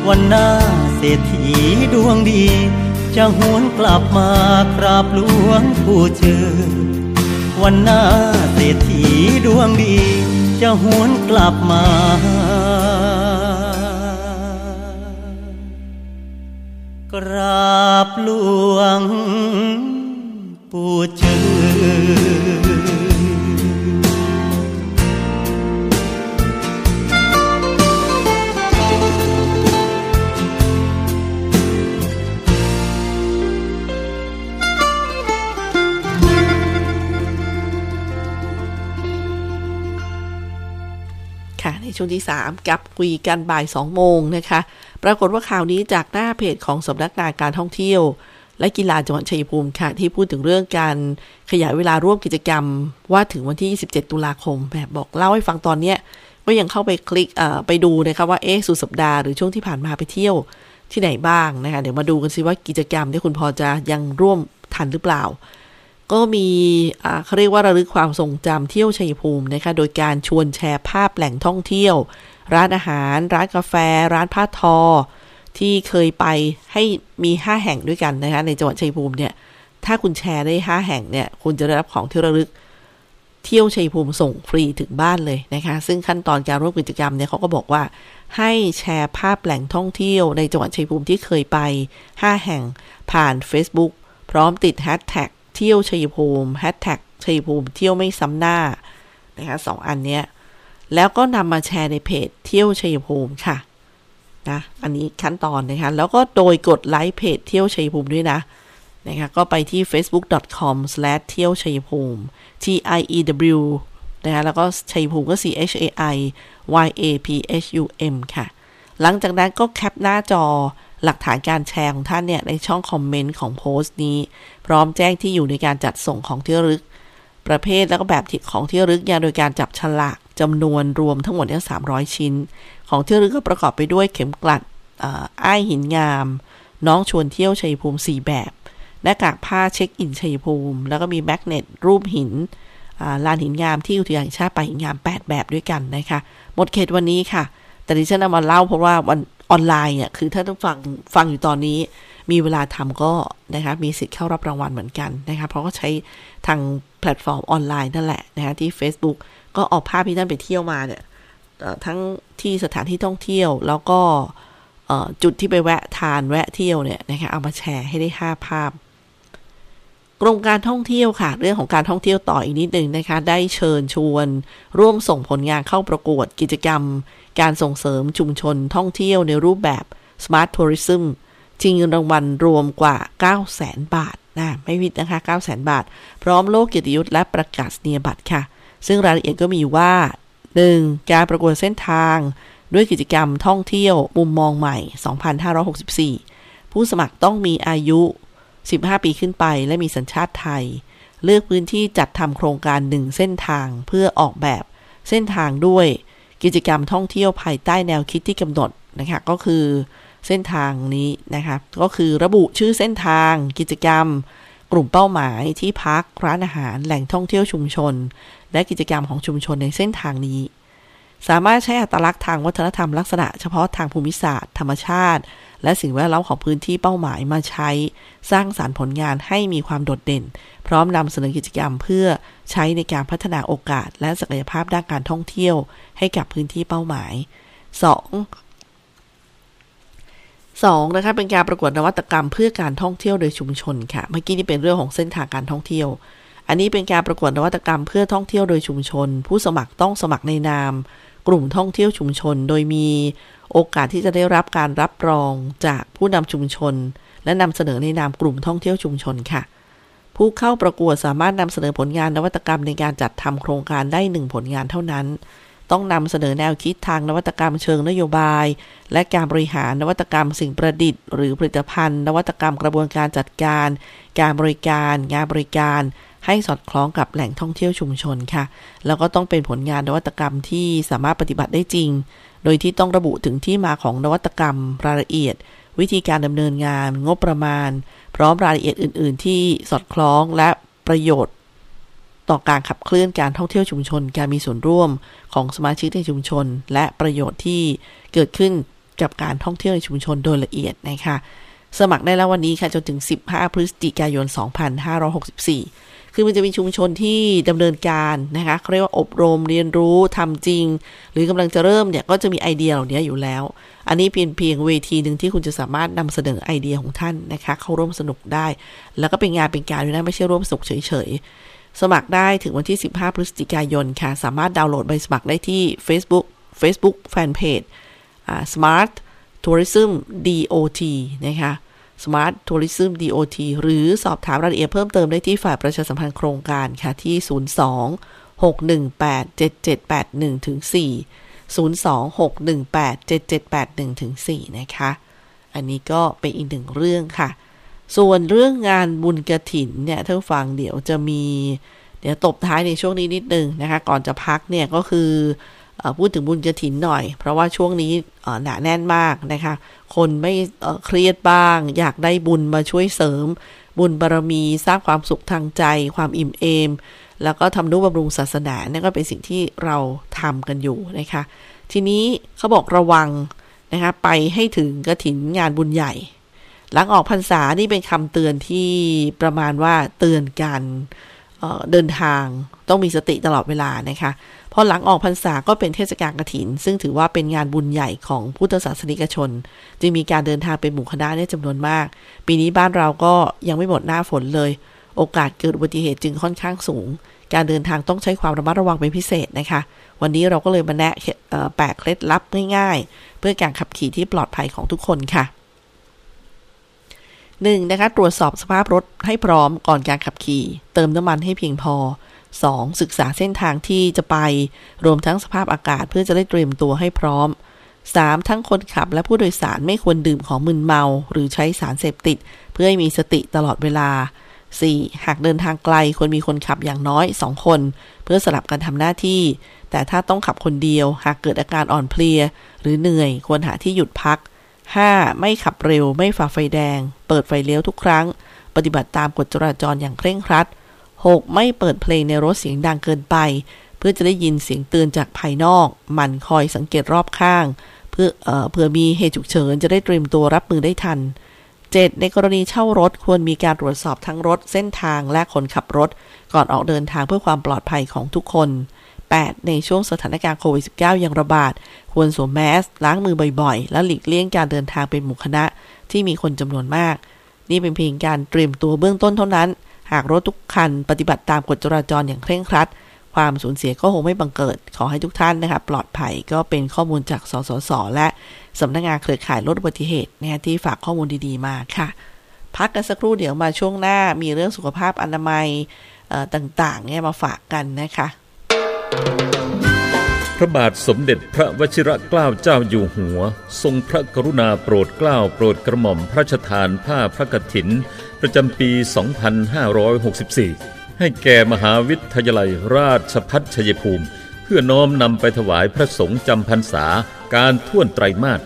วันหน้าเศรษฐีดวงดี จะหวนกลับมากราบหลวงปู่เจือวันหน้าเศรษฐีดวงดี จะหวนกลับมา ในช่วงที่3กับคุยกันบ่าย2โมงนะคะ ปรากฏว่าข่าวนี้จากหน้าเพจของสำนักงานการท่องเที่ยว และกีฬาจังหวัดชัยภูมิค่ะ ที่พูดถึงเรื่องการขยายเวลาร่วมกิจกรรม ว่าถึงวันที่ 27 ตุลาคมแบบบอกเล่าให้ฟังตอนเนี้ยก็ยังเข้าไปคลิกไปดูนะคะว่าเอ๊ะสุดสัปดาห์หรือช่วงที่ผ่านมาไปเที่ยวที่ไหนบ้างนะคะเดี๋ยวมาดูกันสิว่ากิจกรรมที่คุณพอจะยังร่วมทันหรือเปล่า ก็มีเขาเรียกว่าระลึกความทรงจำเที่ยวชัยภูมินะคะ โดยการชวนแชร์ภาพแหล่งท่องเที่ยว ร้านอาหาร ร้านกาแฟ ร้านผ้าทอ ที่เคยไปให้มี 5 แห่งด้วยกันนะคะ ในจังหวัดชัยภูมิเนี่ย ถ้าคุณแชร์ได้ 5 แห่งเนี่ย คุณจะได้รับของที่ระลึกเที่ยวชัยภูมิส่งฟรีถึงบ้านเลยนะคะ ซึ่งขั้นตอนการร่วมกิจกรรมเนี่ยเขาก็บอกว่า ให้แชร์ภาพแหล่งท่องเที่ยวในจังหวัดชัยภูมิที่เคยไป 5 แห่งผ่าน Facebook พร้อมติดแฮชแท็ก เที่ยวชัยภูมิแฮชแท็กชัยภูมิเที่ยวไม่ซ้ำหน้านะคะสองอันเนี้ยแล้วก็นำมาแชร์ในเพจเที่ยวชัยภูมิค่ะนะอันนี้ขั้นตอนนะคะแล้วก็โดยกดไลค์เพจเที่ยวชัยภูมิด้วยนะนะคะก็ไปที่ facebook.com/ เที่ยวชัยภูมิ t i e w นะคะแล้วก็ชัยภูมิก็ c h a i y a p h u m ค่ะ หลังจากนั้นก็แคปหน้าจอ หลักฐานการแชร์ของท่านเนี่ยในช่องคอมเมนต์ของโพสต์นี้ พร้อมแจ้งที่อยู่ในการจัดส่งของที่ระลึก ประเภทแล้วก็แบบของที่ระลึกเนี่ยโดยการจับฉลากจำนวนรวมทั้งหมดเนี่ย300ชิ้น ของที่ระลึกก็ประกอบไปด้วยเข็มกลัดอ้ายหินงาม น้องชวนเที่ยวชัยภูมิ4แบบหน้ากากผ้าเช็คอินชัยภูมิ แล้วก็มีแมกเนตรูปหินลานหินงามที่อุทยานแห่งชาติป่าหินงาม 8 แบบด้วยกันนะคะ หมดเขตวันนี้ค่ะ แต่ดิฉันเอามาเล่าเพราะว่าวัน ออนไลน์เนี่ยคือถ้าต้องฟังฟังอยู่ตอนนี้ มีเวลาทำก็นะคะมีสิทธิ์เข้ารับรางวัลเหมือนกันนะคะเพราะก็ใช้ทางแพลตฟอร์มออนไลน์นั่นแหละนะคะที่ Facebook ก็ออกภาพที่ท่านไปเที่ยวมาเนี่ยทั้งที่สถานที่ท่องเที่ยวแล้วก็จุดที่ไปแวะทานแวะเที่ยวเนี่ยนะคะเอามาแชร์ให้ได้ 5 ภาพ กรมการท่องเที่ยวค่ะ เรื่องของการท่องเที่ยวต่ออีกนิดหนึ่งนะคะ ได้เชิญชวน ร่วมส่งผลงานเข้าประกวดกิจกรรม การส่งเสริมชุมชนท่องเที่ยวในรูปแบบ Smart Tourism จริงเงินรางวัลรวมกว่า 9 0 0 0 0 0 บาทนะไม่ผิดนะคะ9 0 0 0 0 0 บาท พร้อมโลกเกียรติยศและประกาศนียบัตรค่ะ ซึ่งรายละเอียดก็มีว่า 1. การประกวดเส้นทาง ด้วยกิจกรรมท่องเที่ยวมุมมองใหม่ 2564 ผู้สมัครต้องมีอายุ 15 ปีขึ้นไปและมีสัญชาติไทย เลือกพื้นที่จัดทำโครงการหนึ่งเส้นทางเพื่อออกแบบเส้นทางด้วยกิจกรรมท่องเที่ยวภายใต้แนวคิดที่กำหนดนะคะก็คือเส้นทางนี้นะคะก็คือระบุชื่อเส้นทาง กิจกรรม กลุ่มเป้าหมายที่พักร้านอาหารแหล่งท่องเที่ยวชุมชน และกิจกรรมของชุมชนในเส้นทางนี้ สามารถใช้อัตลักษณ์ทางวัฒนธรรมลักษณะเฉพาะทางภูมิศาสตร์ ธรรมชาติและสิ่งแวดล้อมของพื้นที่เป้าหมายมาใช้ สร้างสารรค์ผลงานให้มีความโดดเด่น พร้อมนำเสนอกิจกรรมเพื่อใช้ในการพัฒนาโอกาส และศักยภาพด้านการท่องเที่ยว ให้กับพื้นที่เป้าหมาย 2. สองนะคะเป็นการประกวดนวัตกรรมเพื่อการท่องเที่ยวโดยชุมชนค่ะ เมื่อกี้นี่เป็นเรื่องของเส้นทางการท่องเที่ยว อันนี้เป็นการประกวดนวัตกรรมเพื่อท่องเที่ยวโดยชุมชน ผู้สมัครต้องสมัครในนาม กลุ่มท่องเที่ยวชุมชน โดยมีโอกาสที่จะได้รับการรับรองจากผู้นำชุมชน และนำเสนอในนามกลุ่มท่องเที่ยวชุมชนค่ะ ผู้เข้าประกวดสามารถนำเสนอผลงานนวัตกรรมในการจัดทำโครงการได้หนึ่งผลงานเท่านั้น ต้องนำเสนอแนวคิดทางนวัตกรรมเชิงนโยบาย และการบริหารนวัตกรรมสิ่งประดิษฐ์ หรือผลิตภัณฑ์ นวัตกรรมกระบวนการจัดการ การบริการ งานบริการ ให้สอดคล้องกับแหล่งท่องเที่ยวชุมชนค่ะ แล้วก็ต้องเป็นผลงานนวัตกรรมที่สามารถปฏิบัติได้จริง โดยที่ต้องระบุถึงที่มาของนวัตกรรม รายละเอียด วิธีการดำเนินงาน งบประมาณ พร้อมรายละเอียดอื่น ๆ ที่สอดคล้องและประโยชน์ ต่อการขับเคลื่อนการท่องเที่ยวชุมชน การมีส่วนร่วมของสมาชิกในชุมชน และประโยชน์ที่เกิดขึ้นกับการท่องเที่ยวในชุมชนโดยละเอียดนะคะสมัครได้แล้ววันนี้ค่ะ จนถึง 15 พฤศจิกายน 2564 คือมันจะมีชุมชนที่ดำเนินการนะคะเขาเรียกว่าอบรมเรียนรู้ทำจริง หรือกำลังจะเริ่มเนี่ยก็จะมีไอเดียเหล่านี้อยู่แล้ว อันนี้เพียงเพียงเวทีหนึ่งที่คุณจะสามารถนำเสนอไอเดียของท่านนะคะ เข้าร่วมสนุกได้ แล้วก็เป็นงานเป็นการด้วยนะไม่ใช่ร่วมสนุกเฉยๆ สมัครได้ถึงวันที่ 15 พฤศจิกายนค่ะ สามารถดาวน์โหลดใบสมัครได้ที่ Facebook Facebook Fanpage อ่า Smart Tourism DOT นะคะ Smart Tourism DOT หรือสอบถามรายละเอียดเพิ่มเติมได้ที่ฝ่ายประชาสัมพันธ์โครงการค่ะที่ 02 618 7781ถึง4 02 618 7781ถึง4นะคะ อันนี้ก็เป็นอีกหนึ่งเรื่องค่ะ ส่วนเรื่องงานบุญกระถินเนี่ยท่านฟังเดี๋ยวจะมี เดี๋ยวตบท้ายในช่วงนี้นิดนึงนะคะ ก่อนจะพักเนี่ยก็คือ พูดถึงบุญกระถินหน่อย เพราะว่าช่วงนี้หนาแน่นมากนะคะ คนไม่เครียดบ้าง อยากได้บุญมาช่วยเสริม บุญบารมีสร้างความสุขทางใจ ความอิ่มเอม แล้วก็ทำนุบำรุงศาสนาเนี่ยก็เป็นสิ่งที่เราทำกันอยู่นะคะ ทีนี้เขาบอกระวังนะคะไปให้ถึงกระถินงานบุญใหญ่ หลังออกพรรษานี่เป็นคำเตือนที่ประมาณว่าเตือนการเเดินทางต้องมีสติตลอดเวลานะคะ พอหลังออกพรรษาก็เป็นเทศกาลกฐิน ซึ่งถือว่าเป็นงานบุญใหญ่ของพุทธศาสนิกชน จึงมีการเดินทางเป็นหมู่คณะเนี่ยจำนวนมาก ปีนี้บ้านเราก็ยังไม่หมดหน้าฝนเลย โอกาสเกิดอุบัติเหตุจึงค่อนข้างสูง การเดินทางต้องใช้ความระมัดระวังเป็นพิเศษนะคะ วันนี้เราก็เลยมาแนะแปะเคล็ดลับง่ายๆ เพื่อการขับขี่ที่ปลอดภัยของทุกคนค่ะหนึ่งนะคะตรวจสอบสภาพรถให้พร้อมก่อนการขับขี่ เติมน้ำมันให้เพียงพอ 2. ศึกษาเส้นทางที่จะไป รวมทั้งสภาพอากาศเพื่อจะได้เตรียมตัวให้พร้อม 3. ทั้งคนขับและผู้โดยสารไม่ควรดื่มของมึนเมา หรือใช้สารเสพติด เพื่อให้มีสติตลอดเวลา 4. หากเดินทางไกลควรมีคนขับอย่างน้อย 2 คน เพื่อสลับกันทำหน้าที่ แต่ถ้าต้องขับคนเดียว หากเกิดอาการอ่อนเพลีย หรือเหนื่อย ควรหาที่หยุดพัก 5. ไม่ขับเร็ว ไม่ฝ่าไฟแดง เปิดไฟเลี้ยวทุกครั้ง ปฏิบัติตามกฎจราจรอย่างเคร่งครัด 6. ไม่เปิดเพลงในรถเสียงดังเกินไป เพื่อจะได้ยินเสียงเตือนจากภายนอก หมั่นคอยสังเกตรอบข้าง เพื่อเออเผื่อมีเหตุฉุกเฉินจะได้เตรียมตัวรับมือได้ทัน 7. ในกรณีเช่ารถควรมีการตรวจสอบทั้งรถเส้นทางและคนขับรถ ก่อนออกเดินทางเพื่อความปลอดภัยของทุกคน 8. ในช่วงสถานการณ์โควิด -19 ยังระบาด ควรสวมแมสล้างมือบ่อยๆ และหลีกเลี่ยงการเดินทางเป็นหมู่คณะที่มีคนจำนวนมาก นี่เป็นเพียงการเตรียมตัวเบื้องต้นเท่านั้น หากรถทุกคันปฏิบัติตามกฎจราจรอย่างเคร่งครัด ความสูญเสียก็คงไม่บังเกิด ขอให้ทุกท่านนะคะปลอดภัยก็เป็นข้อมูลจากสสส และสำนักงานเครือข่ายลดอุบัติเหตุนะคะที่ฝากข้อมูลดีๆมาค่ะ พักกันสักครู่เดี๋ยวมาช่วงหน้ามีเรื่องสุขภาพอนามัยต่างๆเนี่ยมาฝากกันนะคะ พระบาทสมเด็จพระวชิรเกล้าเจ้าอยู่หัว ทรงพระกรุณาโปรดเกล้าโปรดกระหม่อมพระราชทานผ้าพระกฐิน ประจำปี 2564 ให้แก่มหาวิทยาลัยราชพัฒชัยภูมิ เพื่อน้อมนำไปถวายพระสงฆ์จำพรรษาการท่วนไตรมาส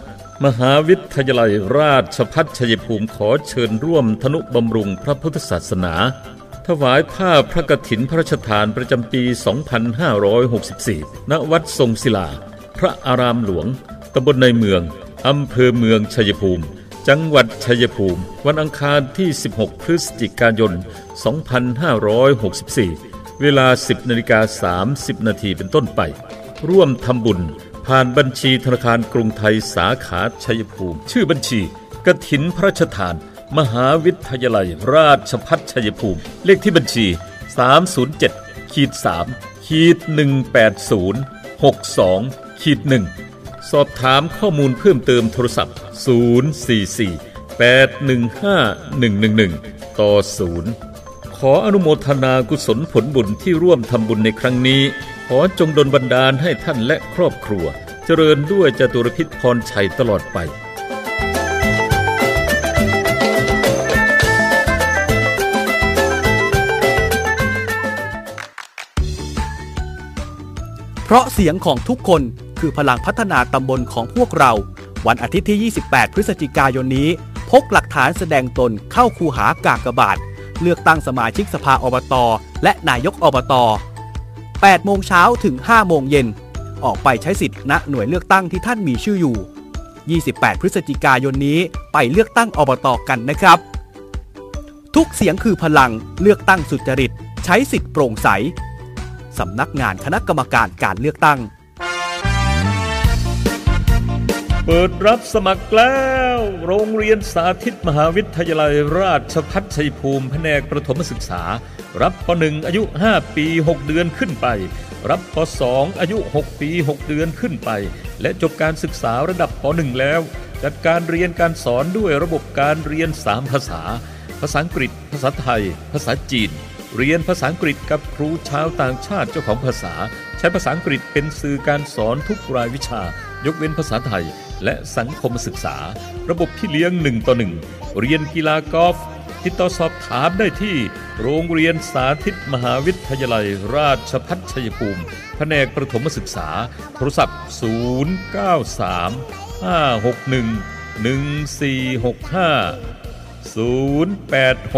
มหาวิทยาลัยราชพัฒชัยภูมิขอเชิญร่วมธนุบำรุงพระพุทธศาสนา ถวายผ้าพระกฐินพระราชทานประจำปี 2564 ณ วัดทรงศิลา พระอารามหลวง ตำบลในเมือง อำเภอเมืองชัยภูมิ จังหวัดชัยภูมิ วันอังคารที่ 16 พฤศจิกายน 2564 เวลา 10นาฬิกา30 นาทีเป็นต้นไป ร่วมทำบุญ ผ่านบัญชีธนาคารกรุงไทยสาขาชัยภูมิ ชื่อบัญชีกฐินพระราชทาน มหาวิทยาลัยราชพัฒชัยภูมิ เลขที่บัญชี 307ขีด3ขีด180 62ขีด1สอบถามข้อมูลเพิ่มเติมโทรศัพท์ 044 815 111 ต่อ 0 ขออนุโมทนากุศลผลบุญที่ร่วมทำบุญในครั้งนี้ ขอจงดลบันดาลให้ท่านและครอบครัว เจริญด้วยจตุรพิษพรชัยตลอดไป เพราะเสียงของทุกคนคือพลังพัฒนาตำบลของพวกเรา วันอาทิตย์ที่ 28 พฤศจิกายนนี้ พกหลักฐานแสดงตนเข้าคูหากากบาท เลือกตั้งสมาชิกสภาอบต และนายกอบต 8 โมงเช้าถึง 5 โมงเย็น ออกไปใช้สิทธิ์ณหน่วยเลือกตั้งที่ท่านมีชื่ออยู่ 28 พฤศจิกายนนี้ไปเลือกตั้งอบตกันนะครับ ทุกเสียงคือพลังเลือกตั้งสุจริต ใช้สิทธิ์โปร่งใส สำนักงานคณะกรรมการการเลือกตั้ง เปิดรับสมัครแล้ว โรงเรียนสาธิตมหาวิทยาลัยราชพัฒชัยภูมิแผนกประถมศึกษา รับป .1 อายุ 5 ปี 6 เดือนขึ้นไป รับป .2 อายุ 6 ปี 6 เดือนขึ้นไป และจบการศึกษาระดับป .1 แล้ว จัดการเรียนการสอนด้วยระบบการเรียน 3 ภาษา ภาษาอังกฤษ ภาษาไทย ภาษาจีน เรียนภาษาอังกฤษกับครูชาวต่างชาติเจ้าของภาษา ใช้ภาษาอังกฤษเป็นสื่อการสอนทุกรายวิชา ยกเว้นภาษาไทย และสังคมศึกษา ระบบพี่เลี้ยงหนึ่งต่อหนึ่งเรียนกีฬากอล์ฟติดต่อสอบถามได้ที่ โรงเรียนสาธิตมหาวิทยาลัย ราชพัฒชัยภูมิ แผนกประถมศึกษา โทรศัพท์ 093 561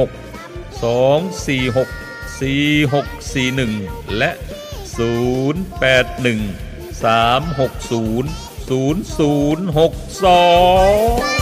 1465 086 246 4641 และ 081 360 0062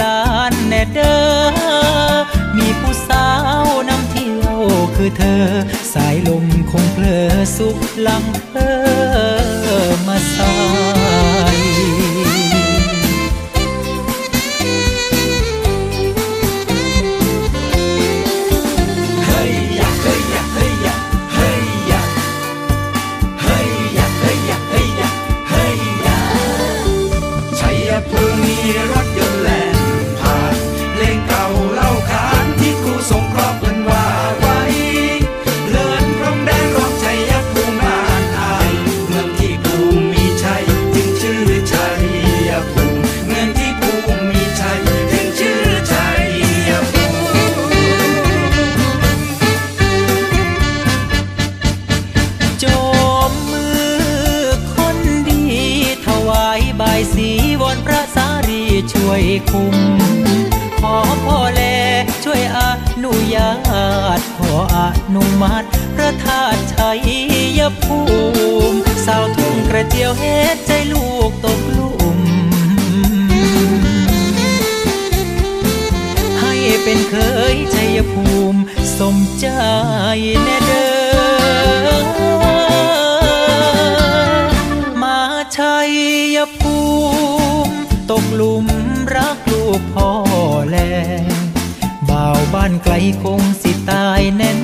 ลานแน่เด้อ มีผู้สาวนำเที่ยวคือเธอ สายลมคงเพลอสุขลังเพอมาสอง ภูมิสาวทุ่งกระเจียวเฮ็ดใจลูกตกหลุมให้เป็นเคยชัยภูมิสมใจแน่เด้อมาชัยภูมิตกหลุมรักพ่อแลบ่าวบ้านไกลคงสิตายแน่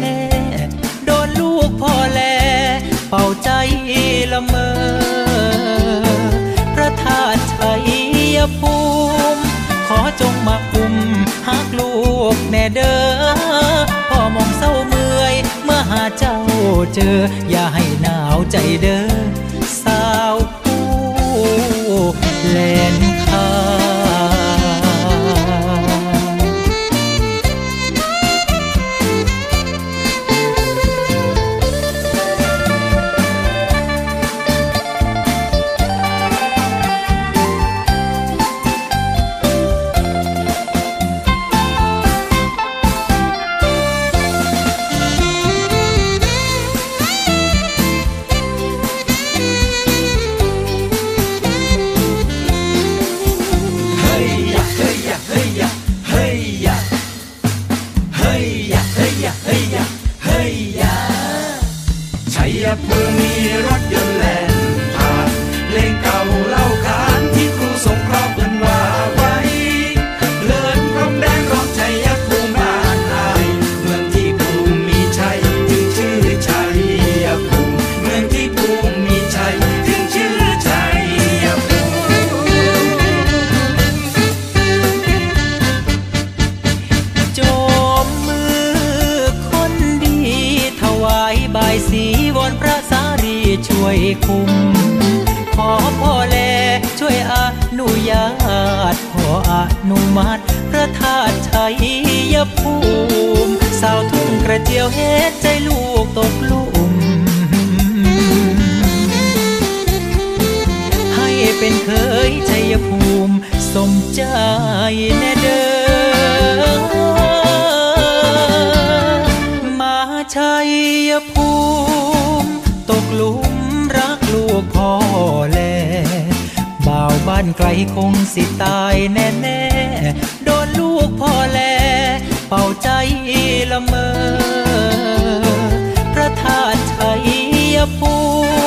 ภูมิ ขอจงมาคุมหากลูกแน่เด้อพ่อมองเศร้าเมื่อย เมื่อหาเจ้าเจอ อย่าให้หนาวใจเด้อ เป็นเคยชัยภูมิสมใจแน่เด้อมาชัยภูมิ ตกหลุมรักลูกพ่อแลบ่าวบ้านไกลคงสิตายแน่แน่ๆโดนลูกพ่อแล เป่าใจละเมอ พระธาตุชัยภู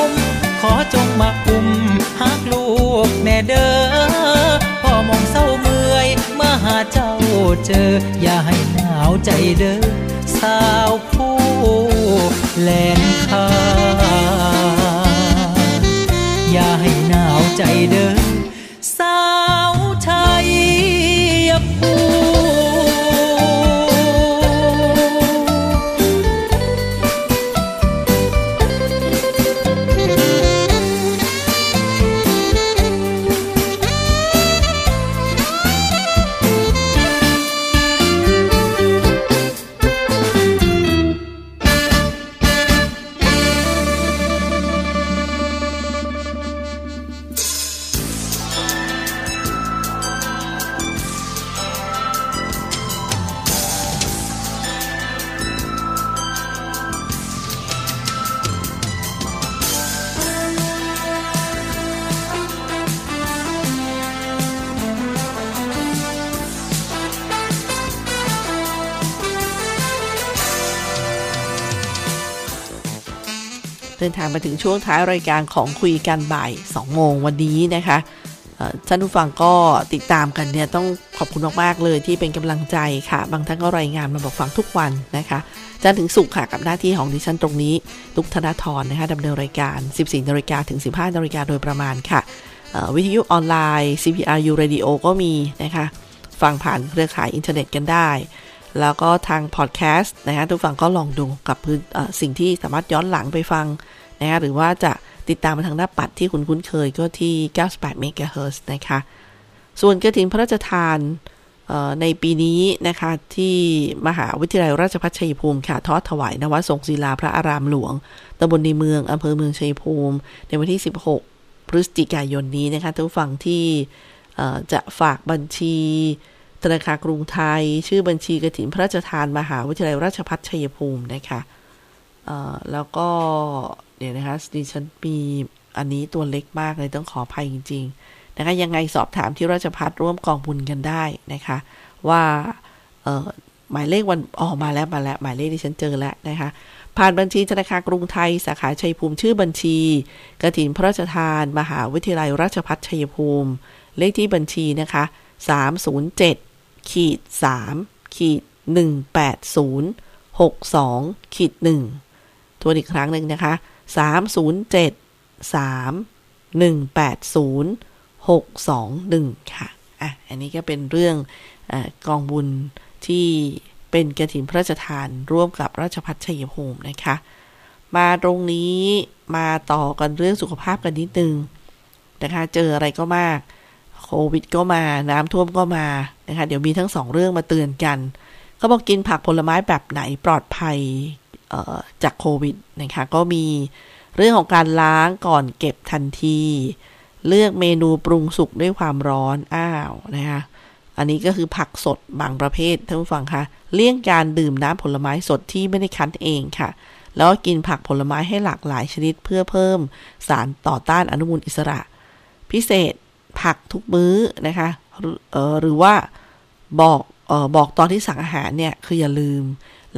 มิ ขอจงมาคุม กแน่เด้อพ่อมองเศร้าเมื่อยเมื่อหาเจ้าเจอ อย่าให้หนาวใจเด้อสาวผู้แลนคาอย่าให้หนาวใจเด้อางมาถึงช่วงท้ายรายการของคุยกันบ่าย2โมงวันนี้นะคะท่านผู้ฟังก็ติดตามกันเนี่ยต้องขอบคุณมากๆเลยที่เป็นกำลังใจค่ะ บางท่านก็รายงานมาบอกฟังทุกวันนะคะจันทร์ถึงศุกร์ค่ะกับหน้าที่ของดิฉันตรงนี้ลุกธนาธรนะคะดำเนินรายการ 14นาฬิกาถึง 15นาฬิกาโดยประมาณค่ะวิทยุออนไลน์ CPRU Radio ก็มีนะคะฟังผ่านเครือข่ายอินเทอร์เน็ตกันได้ แล้วก็ทางพอดแคสต์นะคะทุกฝั่งก็ลองดูกับสิ่งที่สามารถย้อนหลังไปฟัง นะคะหรือว่าจะติดตามมาทางหน้าปัดที่คุณคุ้นเคยก็ที่ 98 MHz นะคะ ส่วนกระถินพระราชทานในปีนี้นะคะที่มหาวิทยาลัยราชภัฏชัยภูมิค่ะทอดถวายนวทรงศิลาพระอารามหลวงตำบลในเมืองอำเภอเมืองชัยภูมิ ในวันที่ 16 พฤศจิกายนนี้นะคะทุกฝั่งที่จะฝากบัญชีธนาคารกรุงไทย ชื่อบัญชีกระถินพระราชทาน มหาวิทยาลัยราชภัฏชัยภูมินะคะแล้วก็ เดี๋ยวนะคะดิฉันมีอันนี้ตัวเล็กมากเลยต้องขออภัยจริง ๆ นะคะ ยังไงสอบถามที่ราชพัฒร่วมกองบุญกันได้นะคะ ว่าเออหมายเลขวันอ๋อมาแล้วมาแล้ว หมายเลขที่ฉันเจอแล้วนะคะ ผ่านบัญชีธนาคารกรุงไทย สาขาชัยภูมิชื่อบัญชี กระถินพระราชทาน มหาวิทยาลัยราชภัฏชัยภูมิ เลขที่บัญชีนะคะ307ขีด3ขีด180 62ขีด1ทวนอีกครั้งหนึ่งนะคะ 307 3 180 621 ค่ะ อะ อันนี้ก็เป็นเรื่องอกองบุญที่เป็นกระถินพระราชทานร่วมกับราชพัฒชัยภูมินะคะ มาตรงนี้มาต่อกันเรื่องสุขภาพกันนิดนึงนะคะ เจออะไรก็มากโควิดก็มาน้ำท่วมก็มานะคะ เดี๋ยวมีทั้งสองเรื่องมาเตือนกัน เขาบอกกินผักผลไม้แบบไหนปลอดภัย จากโควิดนะคะก็มีเรื่องของการล้างก่อนเก็บทันที เลือกเมนูปรุงสุกด้วยความร้อนอ้าวนะคะอันนี้ก็คือผักสดบางประเภทท่านผู้ฟังคะเลี่ยงการดื่มน้ำผลไม้สดที่ไม่ได้คั้นเองค่ะ แล้วกินผักผลไม้ให้หลากหลายชนิดเพื่อเพิ่มสารต่อต้านอนุมูลอิสระ พิเศษผักทุกมื้อนะคะหรือว่าบอกออบอกตอนที่สั่งอาหารเนี่ยคืออย่าลืม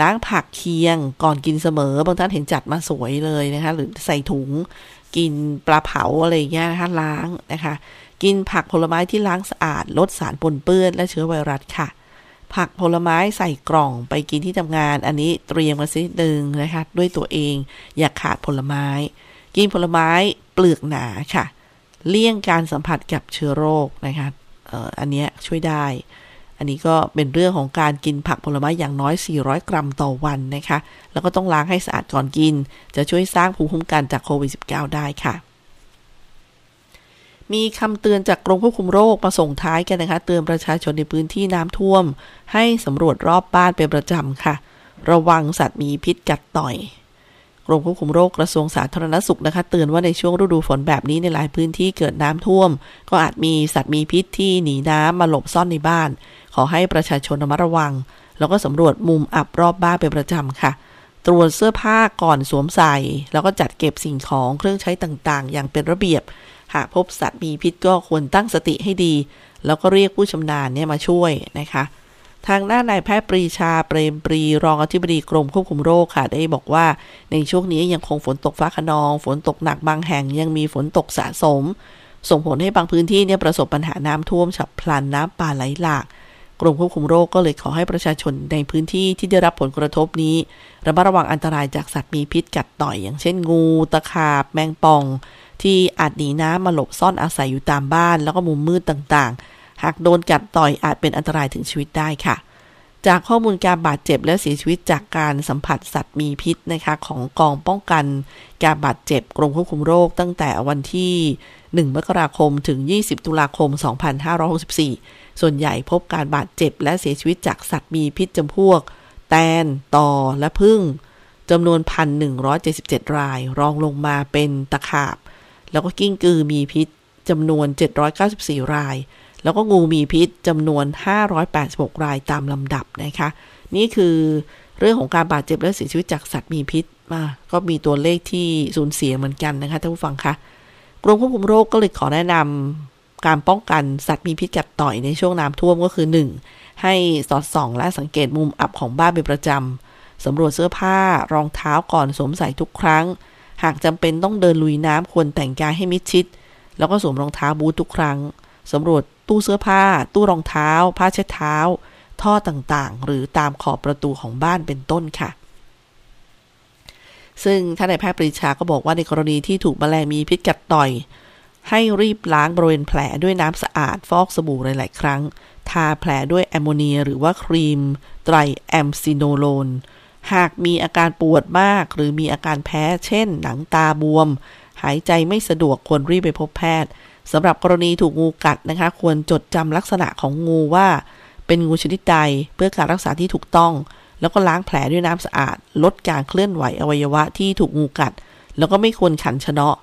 ล้างผักเคียงก่อนกินเสมอ บางท่านเห็นจัดมาสวยเลยนะคะ หรือใส่ถุงกินปลาเผาอะไรเงี้ยนะคะล้างนะคะ กินผักผลไม้ที่ล้างสะอาด ลดสารปนเปื้อนและเชื้อไวรัสค่ะ ผักผลไม้ใส่กล่องไปกินที่ทำงาน อันนี้เตรียมมาสิดึงนะคะ ด้วยตัวเองอย่าขาดผลไม้ กินผลไม้เปลือกหนาค่ะ เลี่ยงการสัมผัสกับเชื้อโรคนะคะอออันนี้ช่วยได้ อันนี้ก็เป็นเรื่องของการกินผักผลไม้อย่างน้อย 400 กรัมต่อวันนะคะ แล้วก็ต้องล้างให้สะอาดก่อนกิน จะช่วยสร้างภูมิคุ้มกันจากโควิด -19 ได้ค่ะ มีคำเตือนจากกรมควบคุมโรคมาส่งท้ายกันนะคะ เตือนประชาชนในพื้นที่น้ำท่วม ให้สำรวจรอบบ้านเป็นประจำค่ะ ระวังสัตว์มีพิษกัดต่อยกรมควบคุมโรคกระทรวงสาธารณสุขนะคะเตือนว่าในช่วงฤดูฝนแบบนี้ในหลายพื้นที่เกิดน้ำท่วม ก็อาจมีสัตว์มีพิษที่หนีน้ำมาหลบซ่อนในบ้าน ขอให้ประชาชนระมัดระวัง แล้วก็สำรวจมุมอับรอบบ้านเป็นประจำค่ะ ตรวจเสื้อผ้าก่อนสวมใส่ แล้วก็จัดเก็บสิ่งของเครื่องใช้ต่างๆ อย่างเป็นระเบียบ หากพบสัตว์มีพิษก็ควรตั้งสติให้ดี แล้วก็เรียกผู้ชำนาญเนี่ยมาช่วยนะคะ ทางด้านนายแพทย์ปรีชาเปรมปรีรองอธิบดีกรมควบคุมโรคค่ะ ได้บอกว่าในช่วงนี้ยังคงฝนตกฟ้าขนอง ฝนตกหนักบางแห่งยังมีฝนตกสะสมส่งผลให้บางพื้นที่เนี่ยประสบปัญหาน้ำท่วมฉับพลันน้ำป่าไหลหลาก กรมควบคุมโรคก็เลยขอให้ประชาชนในพื้นที่ที่ได้รับผลกระทบนี้ระมัดระวังอันตรายจากสัตว์มีพิษกัดต่อย อย่างเช่นงู ตะขาบ แมงป่อง ที่อาจหนีน้ำมาหลบซ่อนอาศัยอยู่ตามบ้าน แล้วก็มุมมืดต่างๆ หากโดนกัดต่อยอาจเป็นอันตรายถึงชีวิตได้ค่ะ จากข้อมูลการบาดเจ็บและเสียชีวิตจากการสัมผัสสัตว์มีพิษนะคะของกองป้องกัน การบาดเจ็บกรมควบคุมโรคตั้งแต่วันที่ 1 มกราคมถึง 20 ตุลาคม 2564 ส่วนใหญ่พบการบาดเจ็บและเสียชีวิตจากสัตว์มีพิษจำพวก แตน ต่อ และพึ่งจำนวน 1,177 ราย รองลงมาเป็นตะขาบ แล้วก็กิ้งกือมีพิษจำนวน 794 ราย แล้วก็งูมีพิษจำนวน 586 รายตามลำดับนะคะ นี่คือเรื่องของการบาดเจ็บและเสียชีวิตจากสัตว์มีพิษมาก็มีตัวเลขที่สูญเสียเหมือนกันนะคะท่านผู้ฟังคะกรมควบคุมโรคก็เลยขอแนะนำ การป้องกันสัตว์มีพิษกัดต่อยในช่วงน้ำท่วมก็คือ 1. ให้สอดส่องและสังเกตมุมอับของบ้านเป็นประจำสำรวจเสื้อผ้ารองเท้าก่อนสวมใส่ทุกครั้ง หากจำเป็นต้องเดินลุยน้ำควรแต่งกายให้มิดชิด แล้วก็สวมรองเท้าบูททุกครั้งสำรวจตู้เสื้อผ้า ตู้รองเท้า ผ้าเช็ดเท้า ท่อต่างๆ หรือตามขอบประตูของบ้านเป็นต้นค่ะ ซึ่งท่านนายแพทย์ปรีชาก็บอกว่าในกรณีที่ถูกแมลงมีพิษกัดต่อย ให้รีบล้างบริเวณแผลด้วยน้ำสะอาดฟอกสบู่หลาย ๆ ครั้ง ทาแผลด้วยแอมโมเนียหรือว่าครีม ไตรแอมซิโนโลน หากมีอาการปวดมาก หรือมีอาการแพ้ เช่น หนังตาบวม หายใจไม่สะดวกควรรีบไปพบแพทย์สำหรับกรณีถูกงูกัดนะคะ ควรจดจำลักษณะของงูว่า เป็นงูชนิดใดเพื่อการรักษาที่ถูกต้อง แล้วก็ล้างแผลด้วยน้ำสะอาด ลดการเคลื่อนไหวอวัยวะที่ถูกงูกัด แล้วก็ไม่ควรขันชะเนาะ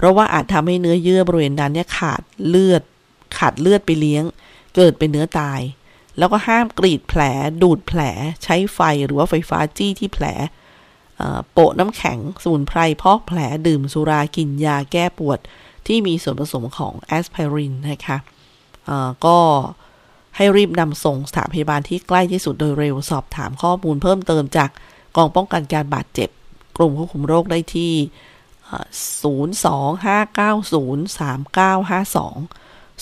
เพราะว่าอาจทำให้เนื้อเยื่อบริเวณนั้นเนี่ยขาดเลือด ขาดเลือดไปเลี้ยง เกิดเป็นเนื้อตาย แล้วก็ห้ามกรีดแผล ดูดแผล ใช้ไฟหรือว่าไฟฟ้าจี้ที่แผลโปะน้ำแข็งสมุนไพรพอกแผลดื่มสุรากินยาแก้ปวดที่มีส่วนผสมของแอสไพรินนะคะก็ให้รีบนำส่งสถานพยาบาลที่ใกล้ที่สุดโดยเร็วสอบถามข้อมูลเพิ่มเติมจากกองป้องกันการบาดเจ็บ กรมควบคุมโรคได้ที่ 025903952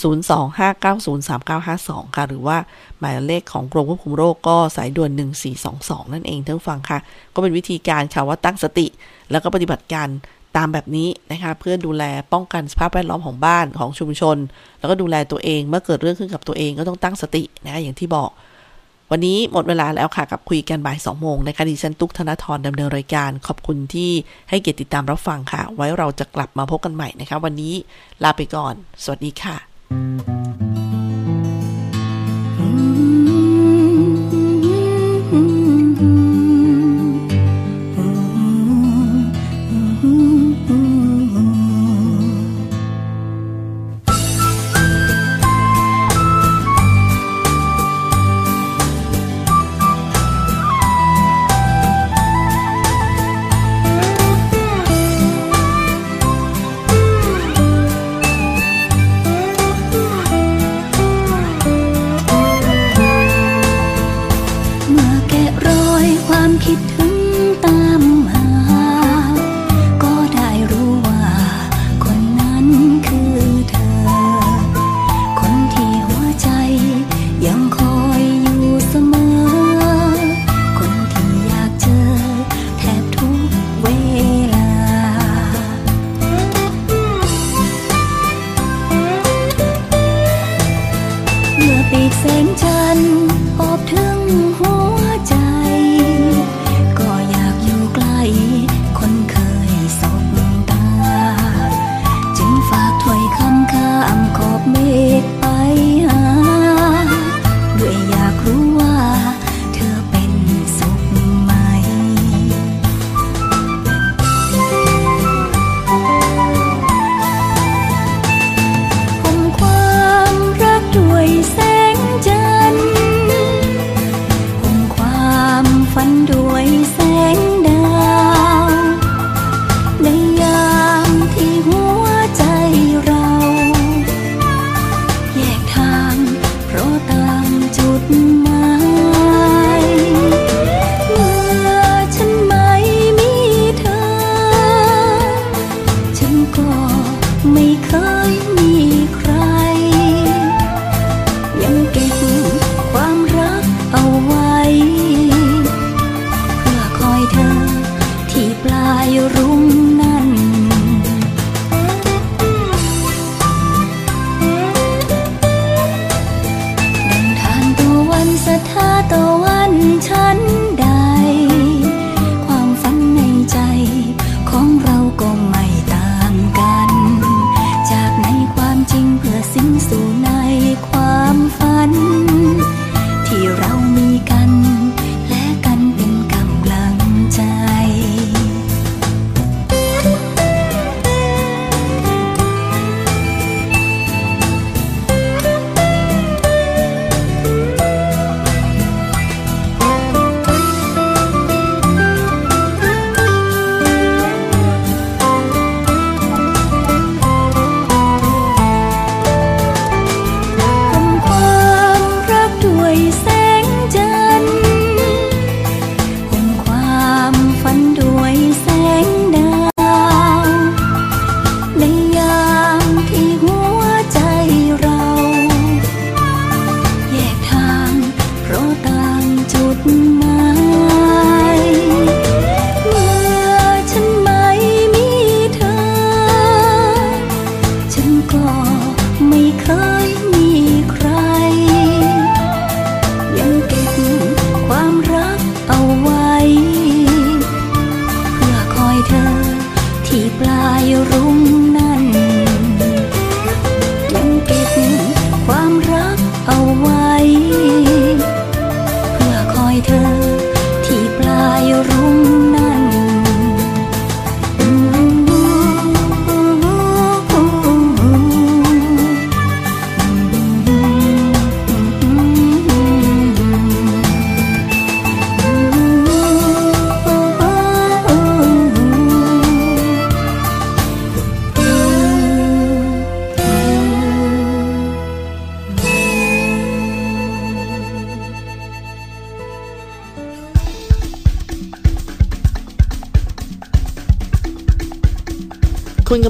025903952 ค่ะ หรือว่าหมายเลขของกรมควบคุมโรคก็สายด่วน 1422 นั่นเองท่านฟังค่ะ ก็เป็นวิธีการค่ะว่าตั้งสติ แล้วก็ปฏิบัติการตามแบบนี้นะคะเพื่อดูแลป้องกันสภาพแวดล้อมของบ้านของชุมชน แล้วก็ดูแลตัวเองเมื่อเกิดเรื่องขึ้นกับตัวเองก็ต้องตั้งสตินะคะอย่างที่บอก วันนี้หมดเวลาแล้วค่ะกับคุยกันบ่าย2โมงนะคะดิฉันตุ๊กธนทรดำเนินรายการขอบคุณที่ให้เกียรติติดตามรับฟังค่ะ ไว้เราจะกลับมาพบกันใหม่นะคะ วันนี้ลาไปก่อน สวัสดีค่ะ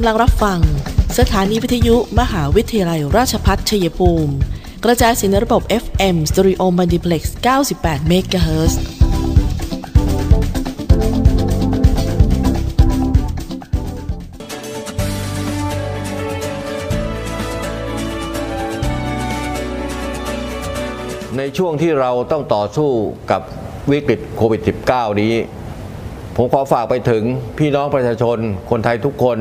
ลังรับฟัง สถานีวิทยุมหาวิทยาลัยราชพัฒชัยภูมิ กระจายเสียงในระบบ FM Stereo Multiplex 98 MHz ในช่วงที่เราต้องต่อสู้กับวิกฤตโควิด -19 นี้ ผมขอฝากไปถึงพี่น้องประชาชนคนไทยทุกคน